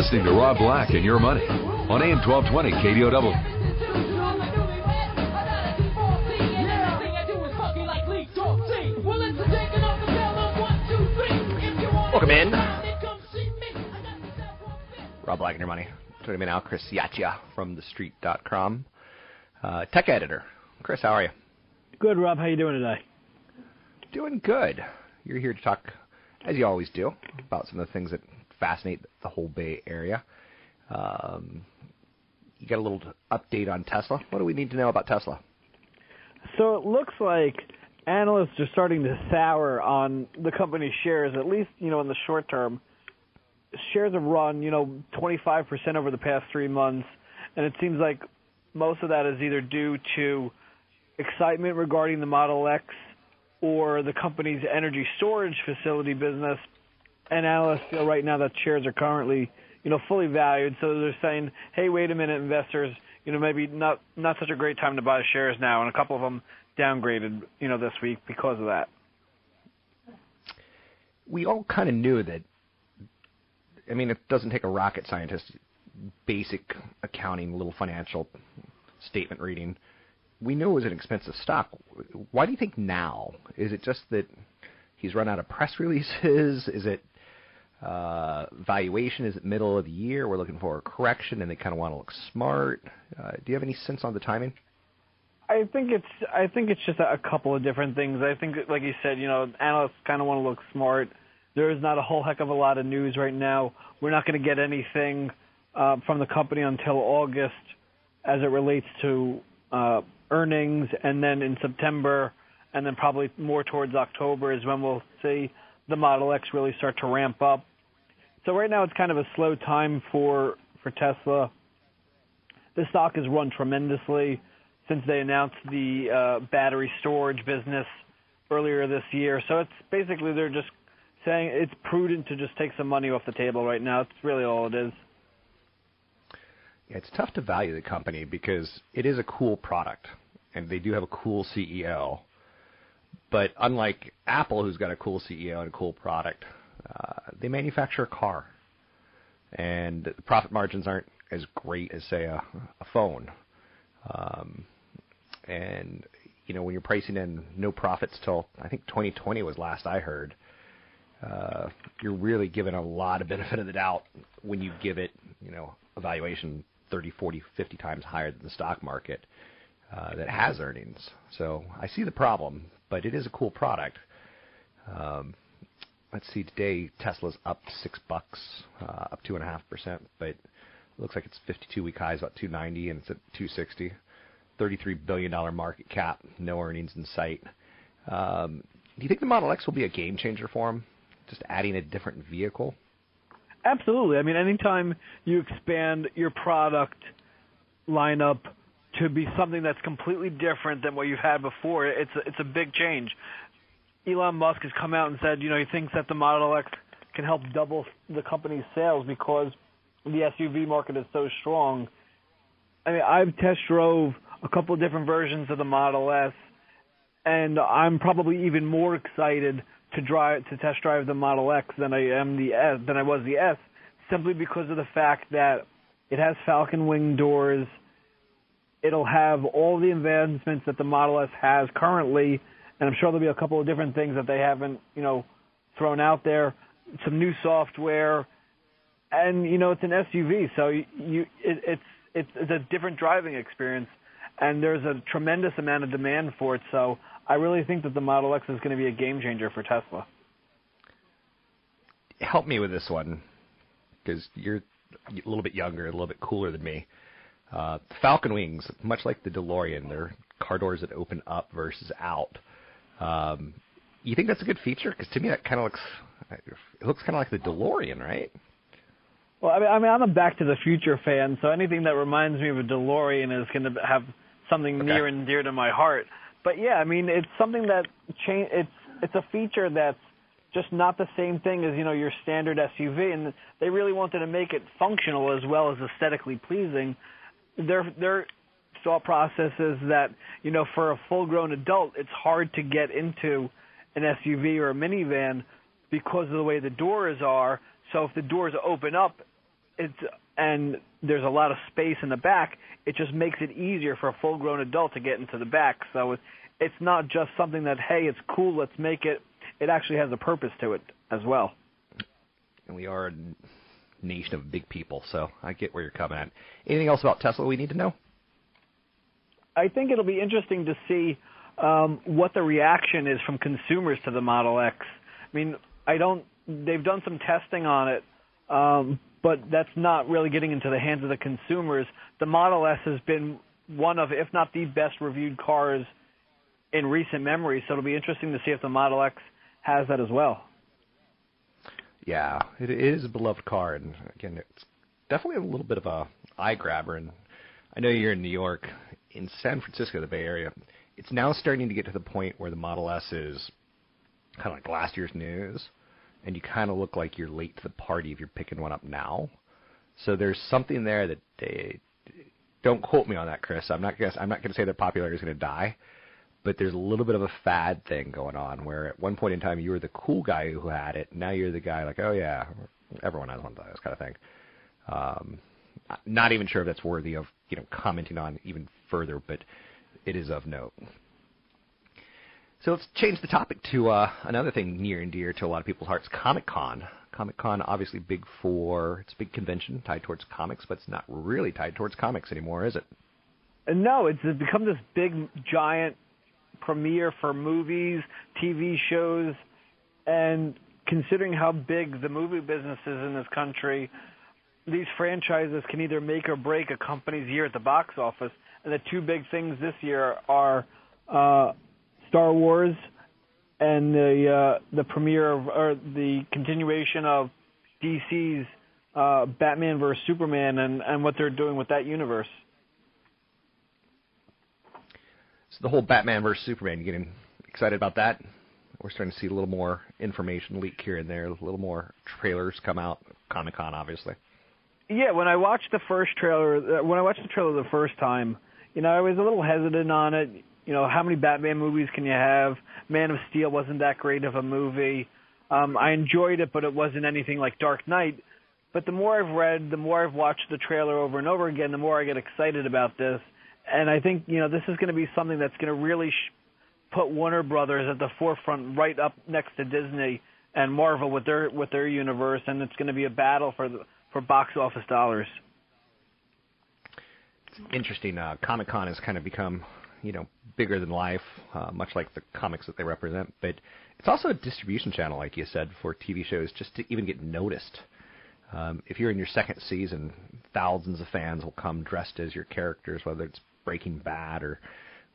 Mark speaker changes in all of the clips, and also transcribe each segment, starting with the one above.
Speaker 1: listening to Rob Black and Your Money on AM 1220 KDOW.
Speaker 2: Welcome in. Rob Black and Your Money. Joining me now, Chris Ciaccia from TheStreet.com, uh, tech editor. Chris, how are you?
Speaker 3: Good, Rob. How you doing today?
Speaker 2: Doing good. You're here to talk, as you always do, about some of the things that fascinate the whole Bay Area. Um, you got a little update on Tesla. What do we need to know about Tesla?
Speaker 3: So it looks like analysts are starting to sour on the company's shares, at least you know in the short term. Shares have run you know 25% over the past three months, and it seems like most of that is either due to excitement regarding the Model X or the company's energy storage facility business. And analysts feel right now that shares are currently you know fully valued, so they're saying, hey, wait a minute, investors, you know maybe not not such a great time to buy shares now, and a couple of them downgraded, you know, this week because of that.
Speaker 2: We all kind of knew that. I mean, it doesn't take a rocket scientist, basic accounting, little financial statement reading. We knew it was an expensive stock. Why do you think now? Is it just that he's run out of press releases? Is it uh, valuation? Is it middle of the year? We're looking for a correction, and they kind of want to look smart. Uh, do you have any sense on the timing?
Speaker 3: I think it's I think it's just a, a couple of different things. I think, like you said, you know, analysts kind of want to look smart. There is not a whole heck of a lot of news right now. We're not going to get anything uh, from the company until August, as it relates to uh, earnings, and then in September, and then probably more towards October is when we'll see the Model X really start to ramp up. So right now it's kind of a slow time for for Tesla. The stock has run tremendously since they announced the uh, battery storage business earlier this year. So it's basically they're just saying it's prudent to just take some money off the table right now. It's really all it is.
Speaker 2: Yeah, it's tough to value the company because it is a cool product and they do have a cool CEO. But unlike Apple, who's got a cool CEO and a cool product, uh, they manufacture a car, and the profit margins aren't as great as say a, a phone. Um, and you know when you're pricing in no profits till I think 2020 was last I heard. Uh, you're really given a lot of benefit of the doubt when you give it, you know, a valuation 30, 40, 50 times higher than the stock market uh, that has earnings. So I see the problem, but it is a cool product. Um, let's see, today Tesla's up six bucks, uh, up two and a half percent, but it looks like its 52 week high is about 290 and it's at 260. $33 billion market cap, no earnings in sight. Um, do you think the Model X will be a game changer for them? Just adding a different vehicle?
Speaker 3: Absolutely. I mean, anytime you expand your product lineup to be something that's completely different than what you've had before, it's a, it's a big change. Elon Musk has come out and said, you know, he thinks that the Model X can help double the company's sales because the SUV market is so strong. I mean, I've test drove a couple of different versions of the Model S, and I'm probably even more excited to drive to test drive the Model X than I am the S than I was the S, simply because of the fact that it has Falcon wing doors. It'll have all the advancements that the Model S has currently, and I'm sure there'll be a couple of different things that they haven't, you know, thrown out there. Some new software, and you know, it's an SUV, so you, you it, it's it's it's a different driving experience and there's a tremendous amount of demand for it. So I really think that the Model X is going to be a game changer for Tesla.
Speaker 2: Help me with this one, because you're a little bit younger, a little bit cooler than me. Uh, Falcon Wings, much like the DeLorean, they're car doors that open up versus out. Um, you think that's a good feature? Because to me, that kind of looks it looks kind of like the DeLorean, right?
Speaker 3: Well, I mean, I mean, I'm a Back to the Future fan, so anything that reminds me of a DeLorean is going to have something
Speaker 2: Okay.
Speaker 3: near and dear to my heart. But yeah, I mean, it's something that change. It's it's a feature that's just not the same thing as you know your standard SUV, and they really wanted to make it functional as well as aesthetically pleasing. Their their thought process is that you know for a full-grown adult, it's hard to get into an SUV or a minivan because of the way the doors are. So if the doors open up, it's and there's a lot of space in the back, it just makes it easier for a full-grown adult to get into the back. So it, it's not just something that hey, it's cool, let's make it. It actually has a purpose to it as well.
Speaker 2: And we are a nation of big people, so I get where you're coming at. Anything else about Tesla we need to know?
Speaker 3: I think it'll be interesting to see um, what the reaction is from consumers to the Model X. I mean, I don't. They've done some testing on it, um, but that's not really getting into the hands of the consumers. The Model S has been one of, if not the best reviewed cars in recent memory. So it'll be interesting to see if the Model X has that as well.
Speaker 2: Yeah, it is a beloved car, and again, it's definitely a little bit of a eye grabber. And I know you're in New York, in San Francisco, the Bay Area. It's now starting to get to the point where the Model S is kind of like last year's news, and you kind of look like you're late to the party if you're picking one up now. So there's something there that they don't quote me on that, Chris. I'm not guess I'm not going to say that popularity is going to die, but there's a little bit of a fad thing going on where at one point in time you were the cool guy who had it. Now you're the guy like, oh yeah, everyone has one of those kind of thing. Um, not even sure if that's worthy of you know commenting on even further, but it is of note. So let's change the topic to uh, another thing near and dear to a lot of people's hearts: Comic Con. Comic Con, obviously big for it's a big convention tied towards comics, but it's not really tied towards comics anymore, is it?
Speaker 3: No, it's it's become this big giant premiere for movies, TV shows, and considering how big the movie business is in this country, these franchises can either make or break a company's year at the box office. And the two big things this year are uh, Star Wars and the uh, the premiere of or the continuation of DC's uh, Batman vs Superman and and what they're doing with that universe.
Speaker 2: So the whole Batman versus Superman, you getting excited about that? We're starting to see a little more information leak here and there, a little more trailers come out. Comic Con, obviously.
Speaker 3: Yeah, when I watched the first trailer, uh, when I watched the trailer the first time, you know, I was a little hesitant on it. You know, how many Batman movies can you have? Man of Steel wasn't that great of a movie. Um, I enjoyed it, but it wasn't anything like Dark Knight. But the more I've read, the more I've watched the trailer over and over again, the more I get excited about this. And I think you know this is going to be something that's going to really sh- put Warner Brothers at the forefront, right up next to Disney and Marvel with their with their universe, and it's going to be a battle for the, for box office dollars.
Speaker 2: Interesting. Uh, Comic Con has kind of become, you know, bigger than life, uh, much like the comics that they represent. But it's also a distribution channel, like you said, for TV shows, just to even get noticed. Um, if you're in your second season, thousands of fans will come dressed as your characters, whether it's Breaking Bad or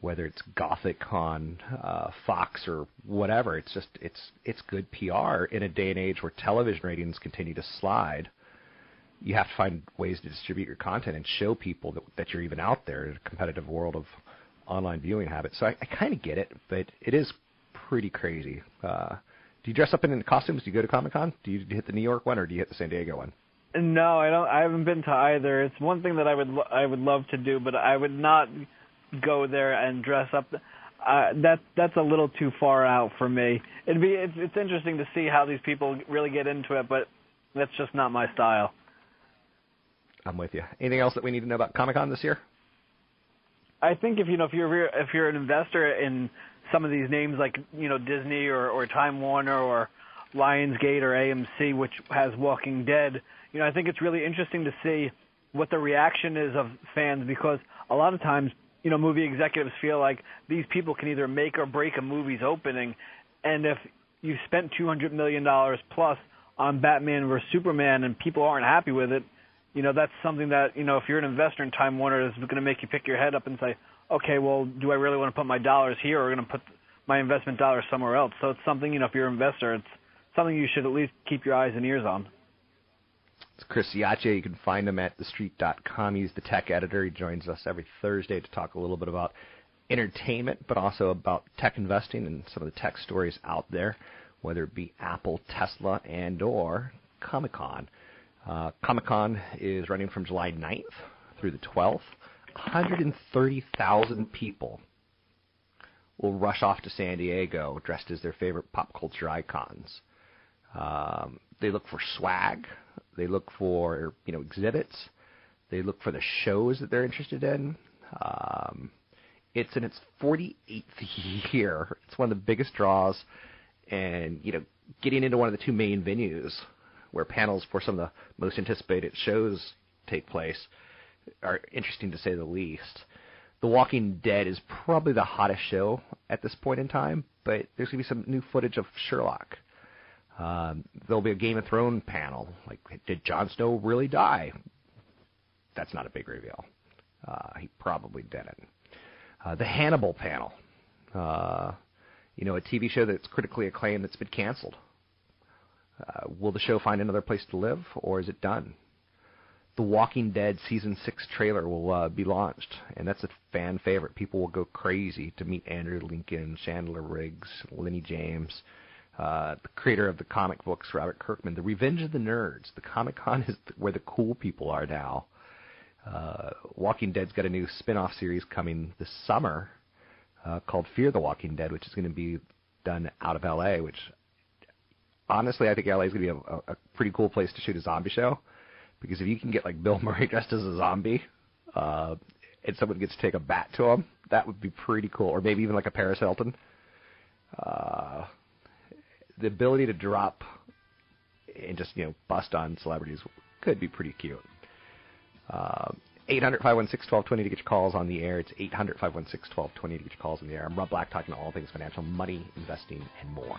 Speaker 2: whether it's Gotham on uh, Fox or whatever. It's just it's it's good PR in a day and age where television ratings continue to slide. You have to find ways to distribute your content and show people that, that you're even out there in a competitive world of online viewing habits. So I, I kind of get it, but it is pretty crazy. Uh, do you dress up in costumes? Do you go to Comic Con? Do you hit the New York one or do you hit the San Diego one?
Speaker 3: No, I don't. I haven't been to either. It's one thing that I would lo- I would love to do, but I would not go there and dress up. Uh, that that's a little too far out for me. It'd be it's, it's interesting to see how these people really get into it, but that's just not my style.
Speaker 2: I'm with you. Anything else that we need to know about Comic Con this year?
Speaker 3: I think if you know if you're if you're an investor in some of these names like you know Disney or or Time Warner or Lionsgate or AMC, which has Walking Dead, you know I think it's really interesting to see what the reaction is of fans because a lot of times you know movie executives feel like these people can either make or break a movie's opening, and if you've spent two hundred million dollars plus on Batman vs Superman and people aren't happy with it, you know that's something that you know if you're an investor in Time Warner, is going to make you pick your head up and say, okay, well, do I really want to put my dollars here, or going to put my investment dollars somewhere else? So it's something you know if you're an investor, it's something you should at least keep your eyes and ears on.
Speaker 2: It's Chris Ciaccia. You can find him at thestreet.com. He's the tech editor. He joins us every Thursday to talk a little bit about entertainment, but also about tech investing and some of the tech stories out there, whether it be Apple, Tesla, and or Comic Con. Uh, Comic Con is running from July 9th through the 12th. 130,000 people will rush off to San Diego dressed as their favorite pop culture icons. Um, they look for swag. They look for you know exhibits. They look for the shows that they're interested in. Um, it's in its 48th year. It's one of the biggest draws, and you know, getting into one of the two main venues where panels for some of the most anticipated shows take place are interesting to say the least. The Walking Dead is probably the hottest show at this point in time, but there's going to be some new footage of Sherlock. Um, there'll be a Game of Thrones panel. Like, did Jon Snow really die? That's not a big reveal. Uh, he probably didn't. Uh, the Hannibal panel. Uh, you know, a TV show that's critically acclaimed that's been canceled. Uh, will the show find another place to live, or is it done? The Walking Dead season six trailer will uh, be launched, and that's a fan favorite. People will go crazy to meet Andrew Lincoln, Chandler Riggs, Lenny James, uh, the creator of the comic books, Robert Kirkman. The Revenge of the Nerds. The Comic Con is where the cool people are now. Uh, Walking Dead's got a new spin-off series coming this summer uh, called Fear the Walking Dead, which is going to be done out of L.A. Which, honestly, I think L.A. is going to be a, a pretty cool place to shoot a zombie show because if you can get like Bill Murray dressed as a zombie, uh, and someone gets to take a bat to him, that would be pretty cool. Or maybe even like a Paris Hilton. Uh, the ability to drop and just you know bust on celebrities could be pretty cute. Uh, 800 516 1220 to get your calls on the air. It's 800 516 1220 to get your calls on the air. I'm Rob Black talking all things financial, money, investing, and more.